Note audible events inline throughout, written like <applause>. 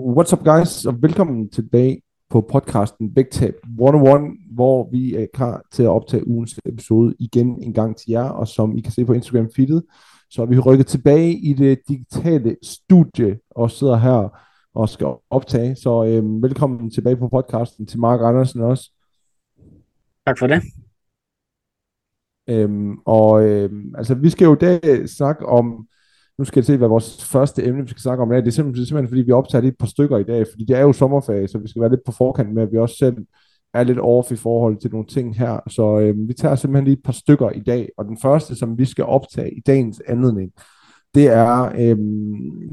What's up guys, og velkommen tilbage på podcasten Big Tab 101, hvor vi er klar til at optage ugens episode igen en gang til jer, og som I kan se på Instagram feedet, så er vi rykket tilbage i det digitale studie og sidder her og skal optage. Så øhm, velkommen tilbage på podcasten til Mark Andersen også. Tak for det. Øhm, og øhm, altså, vi skal jo i dag snakke om nu skal jeg se, hvad vores første emne, vi skal snakke om er. Det er simpelthen, simpelthen fordi, vi optager et par stykker i dag, fordi det er jo sommerferie, så vi skal være lidt på forkant med, at vi også selv er lidt off i forhold til nogle ting her. Så øh, vi tager simpelthen lige et par stykker i dag, og den første, som vi skal optage i dagens anledning, det er, øh,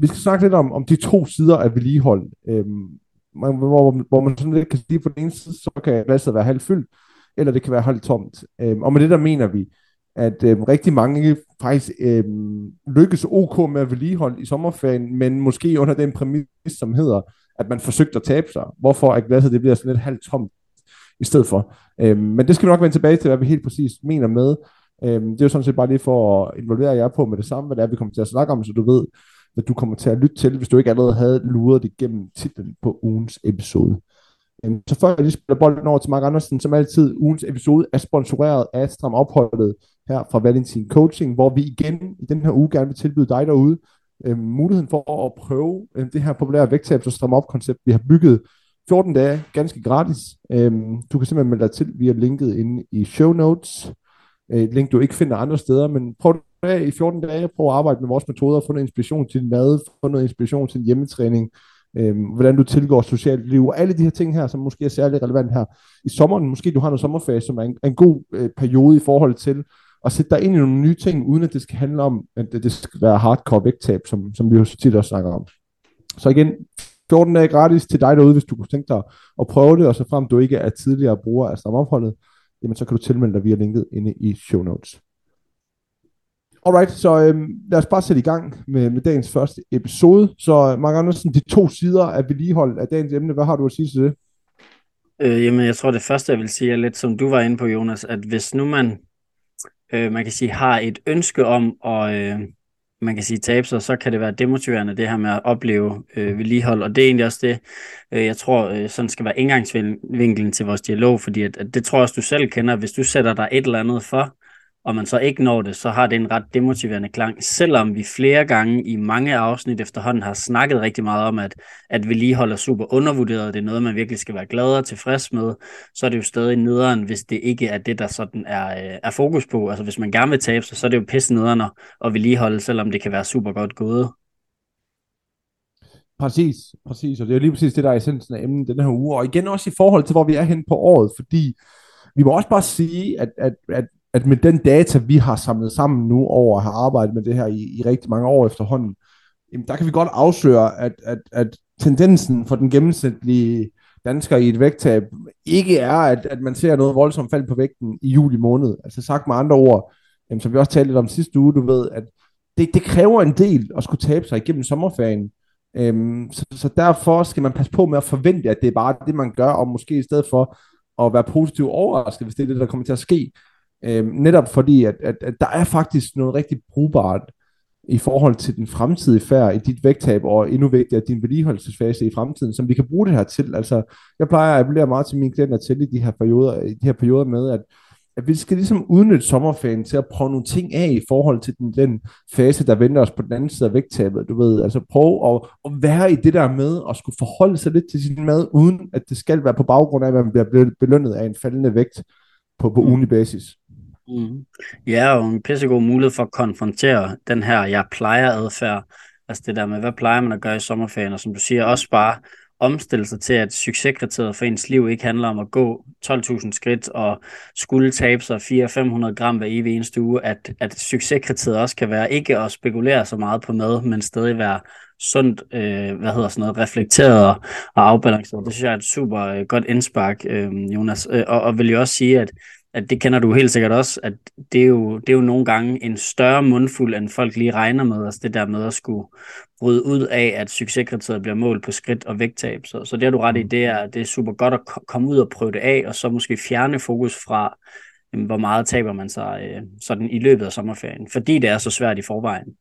vi skal snakke lidt om, om de to sider af vedligehold, øh, hvor, hvor man sådan lidt kan sige, på den ene side, så kan glasset være halvt fyldt, eller det kan være halvt tomt. Øh, og med det der mener vi, at øh, rigtig mange faktisk øh, lykkes ok med at vedligeholde i sommerferien, men måske under den præmis, som hedder, at man forsøgte at tabe sig. Hvorfor at glasset det bliver sådan lidt halvt tomt i stedet for. Øh, men det skal vi nok vende tilbage til, hvad vi helt præcis mener med. Øh, det er jo sådan set bare lige for at involvere jer på med det samme, hvad det er, vi kommer til at snakke om, så du ved, hvad du kommer til at lytte til, hvis du ikke allerede havde luret det gennem titlen på ugens episode. Så før jeg lige spiller bolden over til Mark Andersen, som altid, ugens episode er sponsoreret af Stram Opholdet her fra Valentin Coaching, hvor vi igen i den her uge gerne vil tilbyde dig derude øh, muligheden for at prøve øh, det her populære vægttabs- og stram op koncept, vi har bygget 14 dage ganske gratis. Øh, du kan simpelthen melde dig til via linket inde i show notes. Øh, et link, du ikke finder andre steder, men prøv det i 14 dage, prøv at arbejde med vores metoder, få noget inspiration til din mad, få noget inspiration til din hjemmetræning, øh, hvordan du tilgår socialt liv, og alle de her ting her, som måske er særlig relevant her i sommeren. Måske du har noget sommerferie, som er en, en god øh, periode i forhold til at sætte dig ind i nogle nye ting, uden at det skal handle om, at det, det skal være hardcore vægttab, som, som vi jo så tit også snakker om. Så igen, 14 dage gratis til dig derude, hvis du kunne tænke dig at prøve det, og så frem du ikke er tidligere bruger af stramopholdet, jamen så kan du tilmelde dig via linket inde i show notes. Alright, så øhm, lad os bare sætte i gang med, med dagens første episode. Så øh, Mark Andersen, de to sider af vedligehold af dagens emne, hvad har du at sige til det? Øh, jamen, jeg tror det første, jeg vil sige, er lidt som du var inde på, Jonas, at hvis nu man, øh, man kan sige, har et ønske om at, øh, man kan sige, tabe sig, så kan det være demotiverende, det her med at opleve øh, vedligehold, og det er egentlig også det, øh, jeg tror, øh, sådan skal være indgangsvinklen til vores dialog, fordi at, at det tror jeg også, du selv kender, hvis du sætter dig et eller andet for, og man så ikke når det, så har det en ret demotiverende klang, selvom vi flere gange i mange afsnit efterhånden har snakket rigtig meget om, at, at vedligehold er super undervurderet, det er noget, man virkelig skal være glad og tilfreds med, så er det jo stadig nederen, hvis det ikke er det, der sådan er, øh, er fokus på. Altså hvis man gerne vil tabe sig, så er det jo pisse nederen at, vedligeholde, selvom det kan være super godt gået. Præcis, præcis, og det er lige præcis det, der er essensen af emnet den her uge, og igen også i forhold til, hvor vi er hen på året, fordi vi må også bare sige, at, at, at at med den data, vi har samlet sammen nu over at have arbejdet med det her i, i rigtig mange år efterhånden, jamen der kan vi godt afsløre, at, at, at tendensen for den gennemsnitlige dansker i et vægttab ikke er, at, at man ser noget voldsomt fald på vægten i juli måned. Altså sagt med andre ord, jamen, som vi også talte lidt om sidste uge, du ved, at det, det kræver en del at skulle tabe sig igennem sommerferien. Øhm, så, så derfor skal man passe på med at forvente, at det er bare det, man gør, og måske i stedet for at være positivt overrasket, hvis det er det, der kommer til at ske. Øhm, netop fordi, at, at, at der er faktisk noget rigtig brugbart i forhold til den fremtidige færd i dit vægttab, og endnu vigtigere din vedligeholdelsesfase i fremtiden, som vi kan bruge det her til. Altså, jeg plejer at appellere meget til mine klienter til i de her perioder, i de her perioder med, at, at vi skal ligesom udnytte sommerferien til at prøve nogle ting af i forhold til den, den fase, der venter os på den anden side af vægttabet. Du ved, altså prøve at, at være i det der med, at skulle forholde sig lidt til sin mad, uden at det skal være på baggrund af, at man bliver belønnet af en faldende vægt på, på mm. ugenlig basis. Mm. Ja, og en pissegod mulighed for at konfrontere den her, jeg plejer adfærd. Altså det der med, hvad plejer man at gøre i sommerferien, og som du siger, også bare omstille sig til, at succeskriteriet for ens liv ikke handler om at gå 12.000 skridt og skulle tabe sig 400-500 gram hver evig eneste uge, at, at succeskriteriet også kan være ikke at spekulere så meget på mad, men stadig være sundt, øh, hvad hedder sådan noget, reflekteret og, og afbalanceret. Det synes jeg er et super øh, godt indspark, øh, Jonas. Øh, og, og vil jeg også sige, at at det kender du helt sikkert også, at det er, jo, det er jo nogle gange en større mundfuld, end folk lige regner med, altså det der med at skulle bryde ud af, at succeskriteriet bliver målt på skridt og vægttab. Så, så det har du ret i, det er, det er super godt at komme ud og prøve det af, og så måske fjerne fokus fra, jamen, hvor meget taber man sig øh, sådan i løbet af sommerferien, fordi det er så svært i forvejen.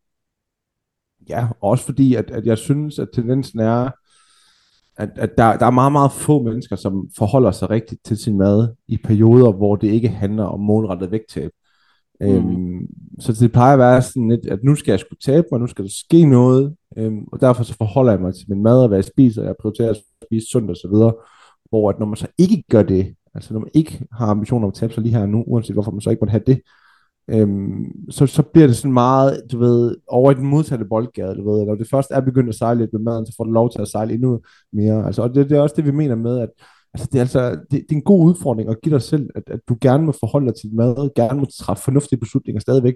Ja, også fordi, at, at jeg synes, at tendensen er, at, at der, der er meget, meget få mennesker, som forholder sig rigtigt til sin mad i perioder, hvor det ikke handler om målrettet vægttab. Mm. Øhm, så det plejer at være sådan lidt, at nu skal jeg skulle tabe mig, nu skal der ske noget, øhm, og derfor så forholder jeg mig til min mad og hvad jeg spiser, jeg prioriterer at spise sundt osv., hvor at når man så ikke gør det, altså når man ikke har ambitioner om at tabe sig lige her nu, uanset hvorfor man så ikke må have det, øhm, så, så bliver det sådan meget, du ved, over i den modsatte boldgade, du ved, når det først er begyndt at sejle lidt med maden, så får du lov til at sejle endnu mere, altså, og det, det er også det, vi mener med, at altså, det, er altså, det, det er en god udfordring at give dig selv, at, at du gerne må forholde dig til mad, gerne må træffe fornuftige beslutninger stadigvæk,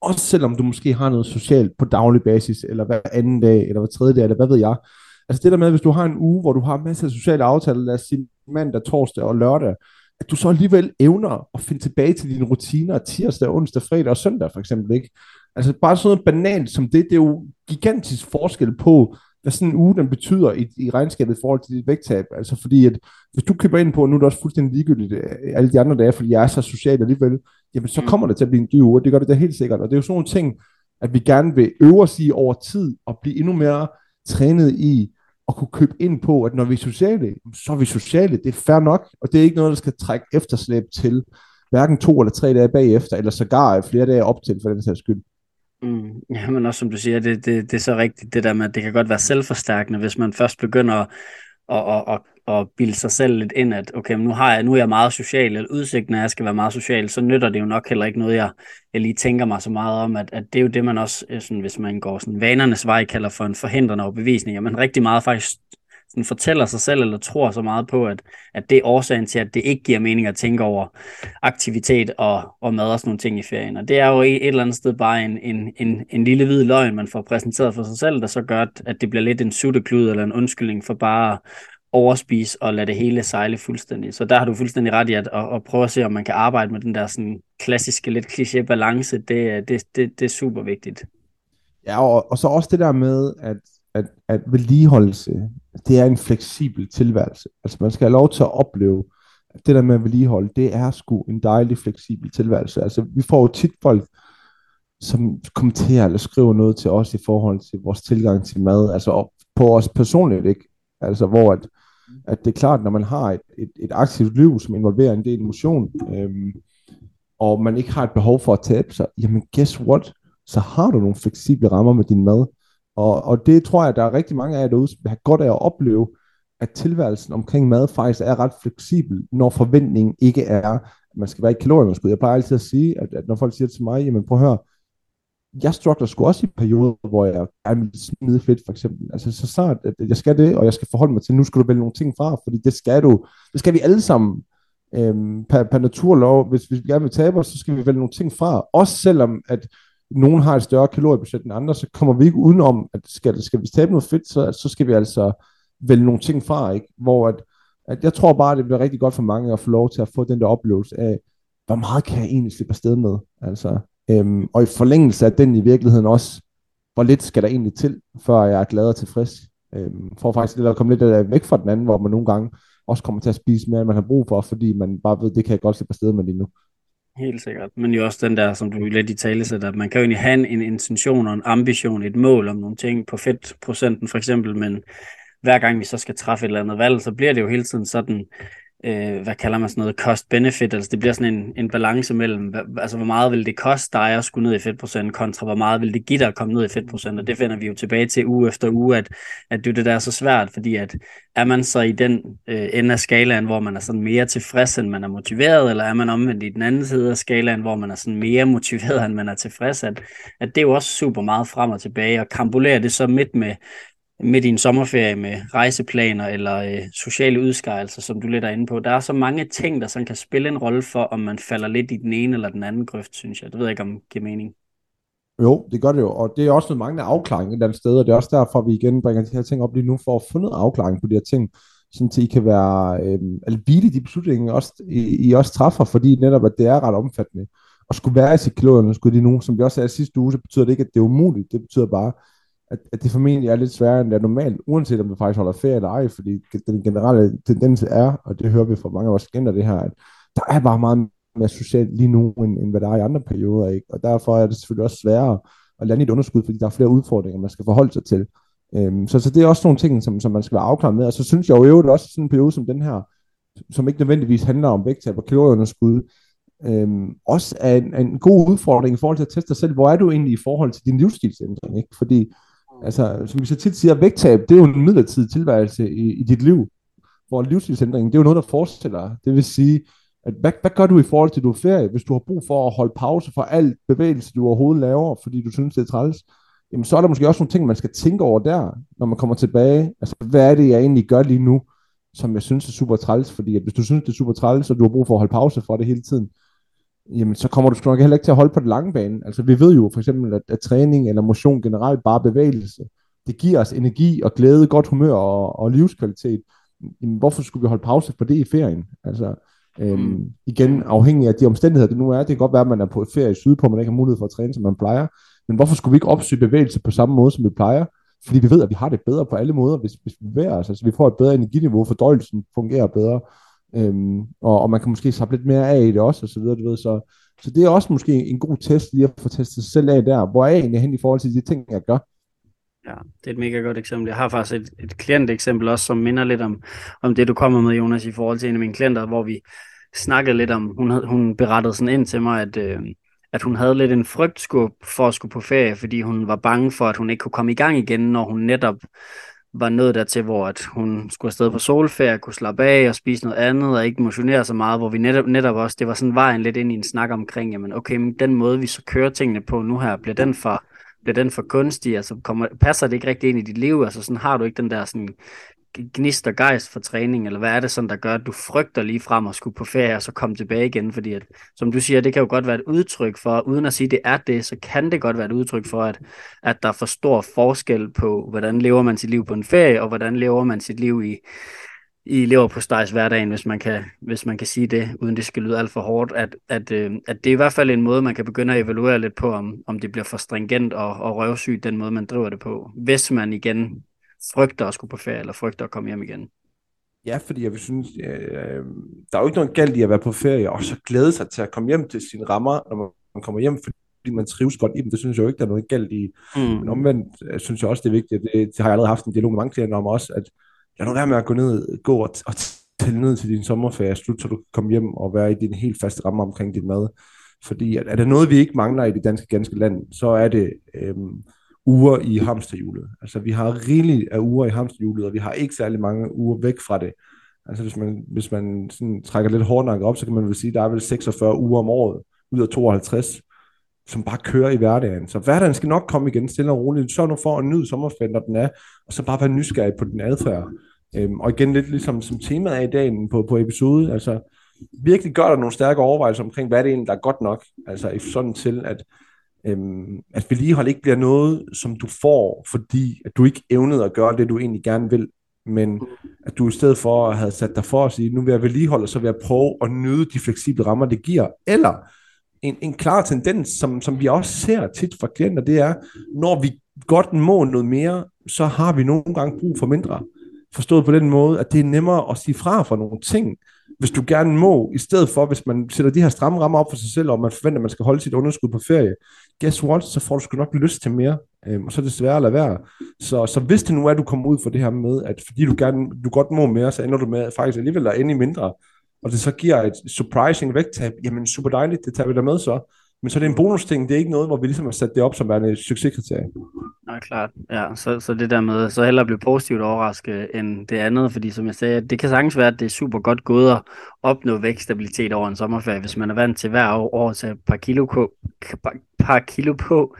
også selvom du måske har noget socialt på daglig basis, eller hver anden dag, eller hver tredje dag, eller hvad ved jeg. Altså det der med, hvis du har en uge, hvor du har masser af sociale aftaler, lad os sige mandag, torsdag og lørdag, at du så alligevel evner at finde tilbage til dine rutiner tirsdag, onsdag, fredag og søndag for eksempel, ikke? Altså bare sådan noget banalt som det, det er jo gigantisk forskel på, hvad sådan en uge den betyder i, i regnskabet i forhold til dit vægttab. Altså fordi, at hvis du køber ind på, nu er det også fuldstændig ligegyldigt øh, alle de andre dage, fordi jeg er så social alligevel, jamen så mm. kommer det til at blive en dyr uge, og det gør det da helt sikkert. Og det er jo sådan nogle ting, at vi gerne vil øve os i over tid, og blive endnu mere trænet i, at kunne købe ind på, at når vi er sociale, så er vi sociale. Det er fair nok, og det er ikke noget, der skal trække efterslæb til hverken to eller tre dage bagefter, eller sågar flere dage op til, for den sags skyld. Mm, ja, men også som du siger, det, det, det er så rigtigt, det der med, at det kan godt være selvforstærkende, hvis man først begynder at, og, og, og, at bilde sig selv lidt ind, at okay, nu, har jeg, nu er jeg meget social, eller udsigten er, at jeg skal være meget social, så nytter det jo nok heller ikke noget, jeg, jeg lige tænker mig så meget om, at, at det er jo det, man også, øh, sådan, hvis man går sådan vanernes vej, kalder for en forhindrende overbevisning, at man rigtig meget faktisk sådan fortæller sig selv, eller tror så meget på, at, at det er årsagen til, at det ikke giver mening at tænke over aktivitet og, og mad og sådan nogle ting i ferien. Og det er jo et, et eller andet sted bare en, en, en, en lille hvid løgn, man får præsenteret for sig selv, der så gør, at det bliver lidt en sutteklud eller en undskyldning for bare overspise og lade det hele sejle fuldstændig. Så der har du fuldstændig ret i at, at, at prøve at se, om man kan arbejde med den der sådan klassiske, lidt kliché balance. Det, det, det, det er super vigtigt. Ja, og, og så også det der med, at, at, at vedligeholdelse, det er en fleksibel tilværelse. Altså man skal have lov til at opleve, at det der med at vedligeholde, det er sgu en dejlig fleksibel tilværelse. Altså vi får jo tit folk, som kommenterer eller skriver noget til os i forhold til vores tilgang til mad, altså på os personligt, ikke? Altså hvor at, at det er klart, når man har et, et, et aktivt liv, som involverer en del motion, øhm, og man ikke har et behov for at tabe sig, jamen guess what? Så har du nogle fleksible rammer med din mad. Og, og det tror jeg, der er rigtig mange af jer derude, som har godt af at opleve, at tilværelsen omkring mad faktisk er ret fleksibel, når forventningen ikke er, at man skal være i kalorieunderskud. Jeg plejer altid at sige, at, at når folk siger til mig, jamen prøv at høre, jeg struggler sgu også i perioder, hvor jeg gerne vil smide fedt, for eksempel. Altså, så snart, at jeg skal det, og jeg skal forholde mig til, nu skal du vælge nogle ting fra, fordi det skal du, det skal vi alle sammen, øhm, per, per naturlov, hvis, hvis vi gerne vil tabe os, så skal vi vælge nogle ting fra, også selvom, at nogen har et større kaloriebudget end andre, så kommer vi ikke udenom, at skal, skal vi tabe noget fedt, så, så skal vi altså vælge nogle ting fra, ikke? hvor at, at jeg tror bare, det bliver rigtig godt for mange at få lov til at få den der oplevelse af, hvor meget kan jeg egentlig slippe afsted med? Altså, Øhm, og i forlængelse af den i virkeligheden også, hvor lidt skal der egentlig til, før jeg er glad og tilfreds. Øhm, for faktisk lidt at komme lidt øh, væk fra den anden, hvor man nogle gange også kommer til at spise mere, end man har brug for, fordi man bare ved, det kan jeg godt slippe afsted med lige nu. Helt sikkert. Men jo også den der, som du lidt i tale sætter, at man kan jo egentlig have en, en intention og en ambition, et mål om nogle ting på fedtprocenten for eksempel, men hver gang vi så skal træffe et eller andet valg, så bliver det jo hele tiden sådan, øh, hvad kalder man sådan noget, cost-benefit, altså det bliver sådan en, en balance mellem, altså hvor meget vil det koste dig at skulle ned i fedtprocent, kontra hvor meget vil det give dig at komme ned i fedtprocent, og det finder vi jo tilbage til uge efter uge, at, at det er det, der er så svært, fordi at er man så i den øh, ende af skalaen, hvor man er sådan mere tilfreds, end man er motiveret, eller er man omvendt i den anden side af skalaen, hvor man er sådan mere <laughs> motiveret, end man er tilfreds, at, at det er jo også super meget frem og tilbage, og kambulerer det så midt med midt i en sommerferie med rejseplaner eller øh, sociale udskejelser, som du lidt er inde på. Der er så mange ting, der sådan kan spille en rolle for, om man falder lidt i den ene eller den anden grøft, synes jeg. Det ved jeg ikke, om det giver mening. Jo, det gør det jo, og det er også noget manglende afklaring et eller andet sted, og det er også derfor, at vi igen bringer de her ting op lige nu, for at få noget afklaring på de her ting, sådan til I kan være øh, alvide de beslutninger, også, I, I også træffer, fordi netop, at det er ret omfattende. Og skulle være i cykloderne, skulle de nu, som vi også sagde sidste uge, så betyder det ikke, at det er umuligt, det betyder bare, at, at det formentlig er lidt sværere, end det er normalt, uanset om du faktisk holder ferie eller ej, fordi den generelle tendens er, og det hører vi fra mange af vores klienter det her, at der er bare meget mere socialt lige nu, end, end hvad der er i andre perioder, ikke? og derfor er det selvfølgelig også sværere at lande et underskud, fordi der er flere udfordringer, man skal forholde sig til. Øhm, så, så det er også nogle ting, som, som man skal være afklaret med, og så synes jeg jo øvrigt også sådan en periode som den her, som ikke nødvendigvis handler om vægttab og kalorieunderskud, øhm, også er en, en god udfordring i forhold til at teste dig selv, hvor er du egentlig i forhold til din livsstilsændring, ikke? fordi altså, som vi så tit siger, vægttab, det er jo en midlertidig tilværelse i, i dit liv, hvor livsstilsændring, det er jo noget, der forestiller. Det vil sige, at hvad, hvad gør du i forhold til, at du er ferie, hvis du har brug for at holde pause for alt bevægelse, du overhovedet laver, fordi du synes, det er træls? Jamen, så er der måske også nogle ting, man skal tænke over der, når man kommer tilbage. Altså, hvad er det, jeg egentlig gør lige nu, som jeg synes er super træls? Fordi at hvis du synes, det er super træls, og du har brug for at holde pause for det hele tiden, jamen så kommer du sgu nok heller ikke til at holde på den lange bane. Altså vi ved jo for eksempel, at, at træning eller motion generelt bare bevægelse, det giver os energi og glæde, godt humør og, og livskvalitet. Jamen, hvorfor skulle vi holde pause på det i ferien? Altså, øhm, mm. igen, afhængig af de omstændigheder, det nu er, det kan godt være, at man er på ferie i Sydpå, man ikke har mulighed for at træne, som man plejer, men hvorfor skulle vi ikke opsøge bevægelse på samme måde, som vi plejer? Fordi vi ved, at vi har det bedre på alle måder, hvis, hvis vi bevæger os. Altså, vi får et bedre energiniveau, fordøjelsen fungerer bedre, øhm, og, og man kan måske slappe lidt mere af i det også, og så videre, du ved, så, så det er også måske en god test lige at få testet sig selv af der. Hvor er jeg egentlig hen i forhold til de ting, jeg gør? Ja, det er et mega godt eksempel. Jeg har faktisk et, et klienteksempel også, som minder lidt om, om det, du kommer med, Jonas, i forhold til en af mine klienter, hvor vi snakkede lidt om, hun, havde, hun berettede sådan ind til mig, at, øh, at hun havde lidt en frygtskub for at skulle på ferie, fordi hun var bange for, at hun ikke kunne komme i gang igen, når hun netop var nået dertil, hvor at hun skulle afsted på solferie, kunne slappe af og spise noget andet, og ikke motionere så meget, hvor vi netop, netop også, det var sådan vejen lidt ind i en snak omkring, jamen okay, men den måde, vi så kører tingene på nu her, bliver den for, bliver den for kunstig, altså kommer, passer det ikke rigtig ind i dit liv, altså sådan har du ikke den der sådan gnist og gejst for træning, eller hvad er det sådan, der gør, at du frygter lige frem at skulle på ferie og så komme tilbage igen? Fordi at, som du siger, det kan jo godt være et udtryk for, uden at sige, det er det, så kan det godt være et udtryk for, at, at der er for stor forskel på, hvordan lever man sit liv på en ferie, og hvordan lever man sit liv i, i lever på stejs hverdagen, hvis man, kan, hvis man kan sige det, uden det skal lyde alt for hårdt, at, at, øh, at det er i hvert fald en måde, man kan begynde at evaluere lidt på, om, om det bliver for stringent og, og røvsygt, den måde, man driver det på. Hvis man igen frygter at skulle på ferie, eller frygter at komme hjem igen. Ja, fordi jeg synes, øh, der er jo ikke noget galt i at være på ferie, og så glæde sig til at komme hjem til sine rammer, når man kommer hjem, fordi man trives godt i dem. Det synes jeg jo ikke, der er noget galt i. Mm. Men omvendt øh, synes jeg også, det er vigtigt, det, det har jeg allerede haft en dialog med mange klienter om også, at jeg nu være med at gå ned, gå og, og tælle ned til din sommerferie, slut, så du kan komme hjem og være i din helt faste ramme omkring din mad. Fordi er der noget, vi ikke mangler i det danske ganske land, så er det øhm, uger i hamsterhjulet. Altså vi har rigeligt af uger i hamsterhjulet, og vi har ikke særlig mange uger væk fra det. Altså hvis man, hvis man sådan trækker lidt hårdt op, så kan man vel sige, at der er vel 46 uger om året, ud af 52, som bare kører i hverdagen. Så hverdagen skal nok komme igen stille og roligt. Så nu for at nyde sommerferien, når den er, og så bare være nysgerrig på den adfærd. Øhm, og igen lidt ligesom som temaet er i dag på, på episode, altså virkelig gør der nogle stærke overvejelser omkring, hvad det egentlig, der er godt nok. Altså i sådan til, at øhm, at vedligehold ikke bliver noget, som du får, fordi at du ikke evnede at gøre det, du egentlig gerne vil, men at du i stedet for at have sat dig for at sige, nu vil jeg vedligeholde, så vil jeg prøve at nyde de fleksible rammer, det giver. Eller en, en klar tendens, som, som vi også ser tit fra klienter, det er, når vi godt må noget mere, så har vi nogle gange brug for mindre. Forstået på den måde, at det er nemmere at sige fra for nogle ting, hvis du gerne må, i stedet for, hvis man sætter de her stramme rammer op for sig selv, og man forventer, at man skal holde sit underskud på ferie, guess what, så får du sgu nok lyst til mere, øhm, og så er det sværere at lade være. Så, så hvis det nu er, at du kommer ud for det her med, at fordi du, gerne, du godt må mere, så ender du med faktisk alligevel at ende i mindre, og det så giver et surprising vægttab, jamen super dejligt, det tager vi da med så. Men så er det en bonus ting, det er ikke noget, hvor vi ligesom har sat det op som værende et succeskriterie. Nej, klart. Ja, så, så det der med, så hellere blive positivt overrasket end det andet, fordi som jeg sagde, det kan sagtens være, at det er super godt gået at opnå vækststabilitet over en sommerferie, hvis man er vant til hver år at tage et par kilo, på, par kilo på,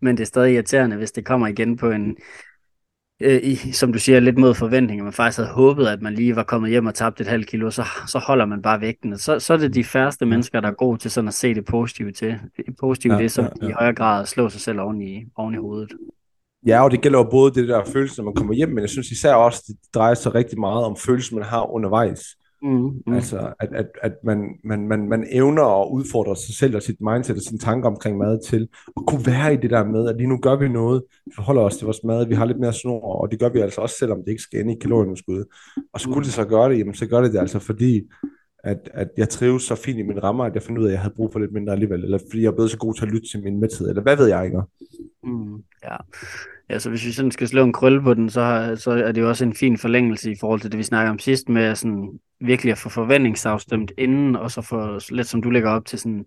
men det er stadig irriterende, hvis det kommer igen på en, øh, i, som du siger, lidt mod forventninger. Man faktisk havde håbet, at man lige var kommet hjem og tabt et halvt kilo, så, så holder man bare vægten. Så, så er det de færreste mennesker, der er gode til sådan at se det positive til. Det positive, ja, det som ja, ja. i højere grad at slå sig selv oven i, oven i hovedet. Ja, og det gælder jo både det der følelse, når man kommer hjem, men jeg synes især også, det drejer sig rigtig meget om følelsen, man har undervejs. Mm, mm. Altså, at, at, at man, man, man, man evner at udfordre sig selv og sit mindset og sine tanker omkring mad til at kunne være i det der med, at lige nu gør vi noget, vi forholder os til vores mad, vi har lidt mere snor, og det gør vi altså også, selvom det ikke skal ind i kalorieunderskud. Og skulle mm. det så gøre det, jamen så gør det det altså, fordi at, at jeg trives så fint i mine rammer, at jeg fandt ud af, at jeg havde brug for lidt mindre alligevel, eller fordi jeg er blevet så god til at lytte til min mæthed, eller hvad ved jeg ikke. Mm, ja. Ja, så hvis vi sådan skal slå en krølle på den, så, så er det jo også en fin forlængelse i forhold til det, vi snakker om sidst, med sådan virkelig at få forventningsafstemt inden, og så få, lidt som du lægger op til, sådan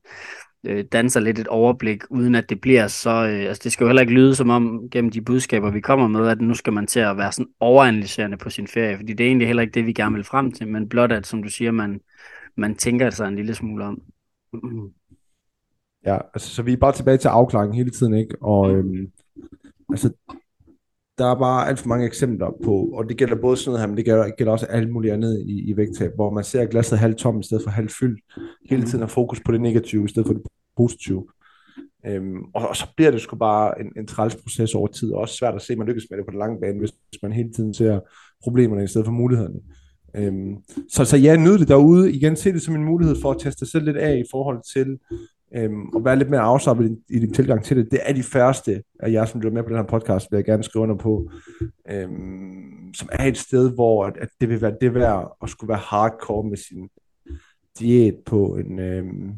øh, danser lidt et overblik, uden at det bliver så, øh, altså det skal jo heller ikke lyde som om, gennem de budskaber, vi kommer med, at nu skal man til at være sådan overanalyserende på sin ferie, fordi det er egentlig heller ikke det, vi gerne vil frem til, men blot at, som du siger, man, man tænker sig en lille smule om. Ja, altså, så vi er bare tilbage til afklaringen hele tiden, ikke? Og øhm, altså, der er bare alt for mange eksempler på, og det gælder både sådan noget her, men det gælder, gælder også alt muligt andet i, i vægttab, hvor man ser glasset halvt tom i stedet for halvt fyldt. Hele tiden har fokus på det negative i stedet for det positive. Øhm, og, og så bliver det sgu bare en, en træls proces over tid, og også svært at se, at man lykkes med det på den lange bane, hvis, hvis man hele tiden ser problemerne i stedet for mulighederne. Øhm, så, så ja, nyd det derude. Igen, se det som en mulighed for at teste sig selv lidt af i forhold til øhm, og være lidt mere afslappet i, i din tilgang til det. Det er de færreste af jer, som lytter med på den her podcast, vil jeg gerne skrive under på, øhm, som er et sted, hvor at, at det vil være det værd at skulle være hardcore med sin diæt på en, øhm,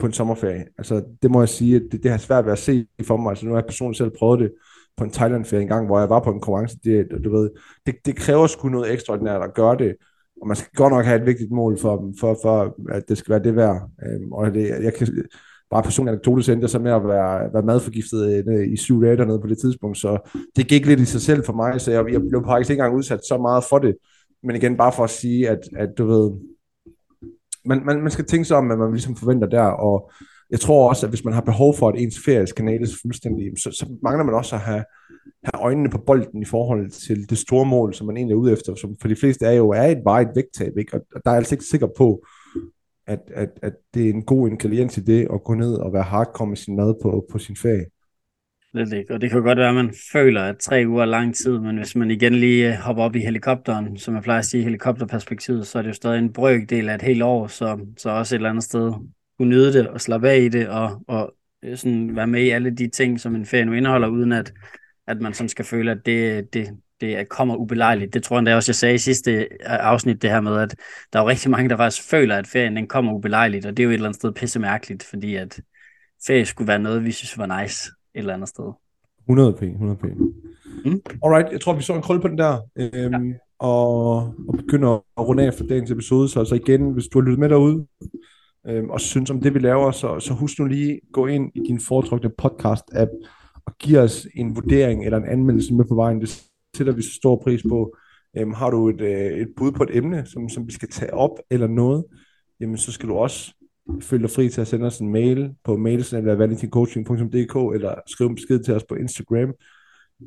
på en sommerferie. Altså, det må jeg sige, at det, det har svært ved at se for mig. Altså, nu har jeg personligt selv prøvet det på en Thailand-ferie en gang, hvor jeg var på en konkurrence, det, du ved, det, det kræver sgu noget ekstraordinært at gøre det, og man skal godt nok have et vigtigt mål for dem, for, for at det skal være det værd. Øhm, og det, jeg kan bare personligt anekdote så sig med at være, være madforgiftet øh, i syv dage dernede på det tidspunkt, så det gik lidt i sig selv for mig, så jeg, jeg blev faktisk ikke engang udsat så meget for det. Men igen, bare for at sige, at, at du ved, man, man, man skal tænke sig om, hvad man ligesom forventer der, og jeg tror også, at hvis man har behov for, at ens ferie skal nales fuldstændig, så, så mangler man også at have, have øjnene på bolden i forhold til det store mål, som man egentlig er ude efter, som for de fleste er jo er et et vægttab, ikke? og der er jeg altså ikke sikker på, at, at, at det er en god ingrediens i det, at gå ned og være hardcore med sin mad på, på sin ferie. Lidt ikke. Og det kan godt være, at man føler, at tre uger er lang tid, men hvis man igen lige øh, hopper op i helikopteren, som jeg plejer at sige, helikopterperspektivet, så er det jo stadig en brøkdel af et helt år, så, så også et eller andet sted kunne nyde det og slappe af i det, og, og øh, sådan være med i alle de ting, som en ferie nu indeholder, uden at, at man sådan skal føle, at det, det, det kommer ubelejligt. Det tror jeg endda også, jeg sagde i sidste øh, afsnit, det her med, at der er jo rigtig mange, der faktisk føler, at ferien den kommer ubelejligt, og det er jo et eller andet sted pisse mærkeligt, fordi at ferie skulle være noget, vi synes var nice et eller andet sted. 100 p, 100 p. Mm. Alright, jeg tror, vi så en krølle på den der, øhm, ja. og, og begynder at runde af for dagens episode, så altså igen, hvis du har lyttet med derude, øhm, og synes om det, vi laver, så, så husk nu lige gå ind i din foretrukne podcast-app giver os en vurdering eller en anmeldelse med på vejen. Det sætter vi så stor pris på. Øhm, har du et, øh, et bud på et emne, som, som vi skal tage op eller noget, jamen så skal du også føle dig fri til at sende os en mail på mailsnabelag.valentincoaching.dk eller skrive en besked til os på Instagram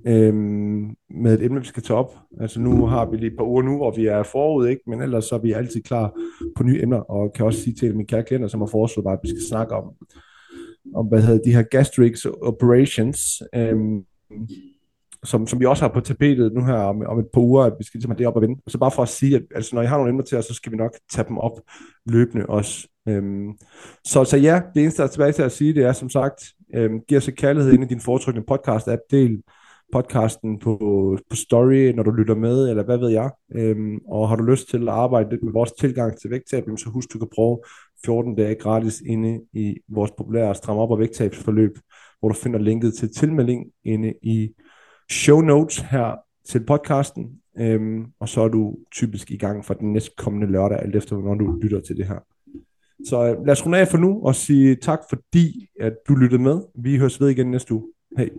øhm, med et emne, vi skal tage op. Altså nu har vi lige et par uger nu, hvor vi er forud, ikke? men ellers så er vi altid klar på nye emner, og kan også sige til mine kære klienter, som har foreslået bare, at vi skal snakke om, om hvad hedder de her gastric operations, øhm, som, som vi også har på tapetet nu her om, om et par uger, at vi skal ligesom have det op og vende. Så bare for at sige, at altså, når I har nogle emner til os, så skal vi nok tage dem op løbende også. Øhm, så, så ja, det eneste, der er tilbage til at sige, det er som sagt, øhm, giv os kærlighed ind i din foretrykne podcast-app, del podcasten på, på story, når du lytter med, eller hvad ved jeg. Øhm, og har du lyst til at arbejde lidt med vores tilgang til vægttab, så husk, du kan prøve 14 dage gratis inde i vores populære stram op- og vægttabsforløb, hvor du finder linket til tilmelding inde i show notes her til podcasten. Øhm, og så er du typisk i gang for den næste kommende lørdag, alt efter hvornår du lytter til det her. Så øh, lad os runde af for nu og sige tak, fordi at du lyttede med. Vi høres ved igen næste uge. Hej.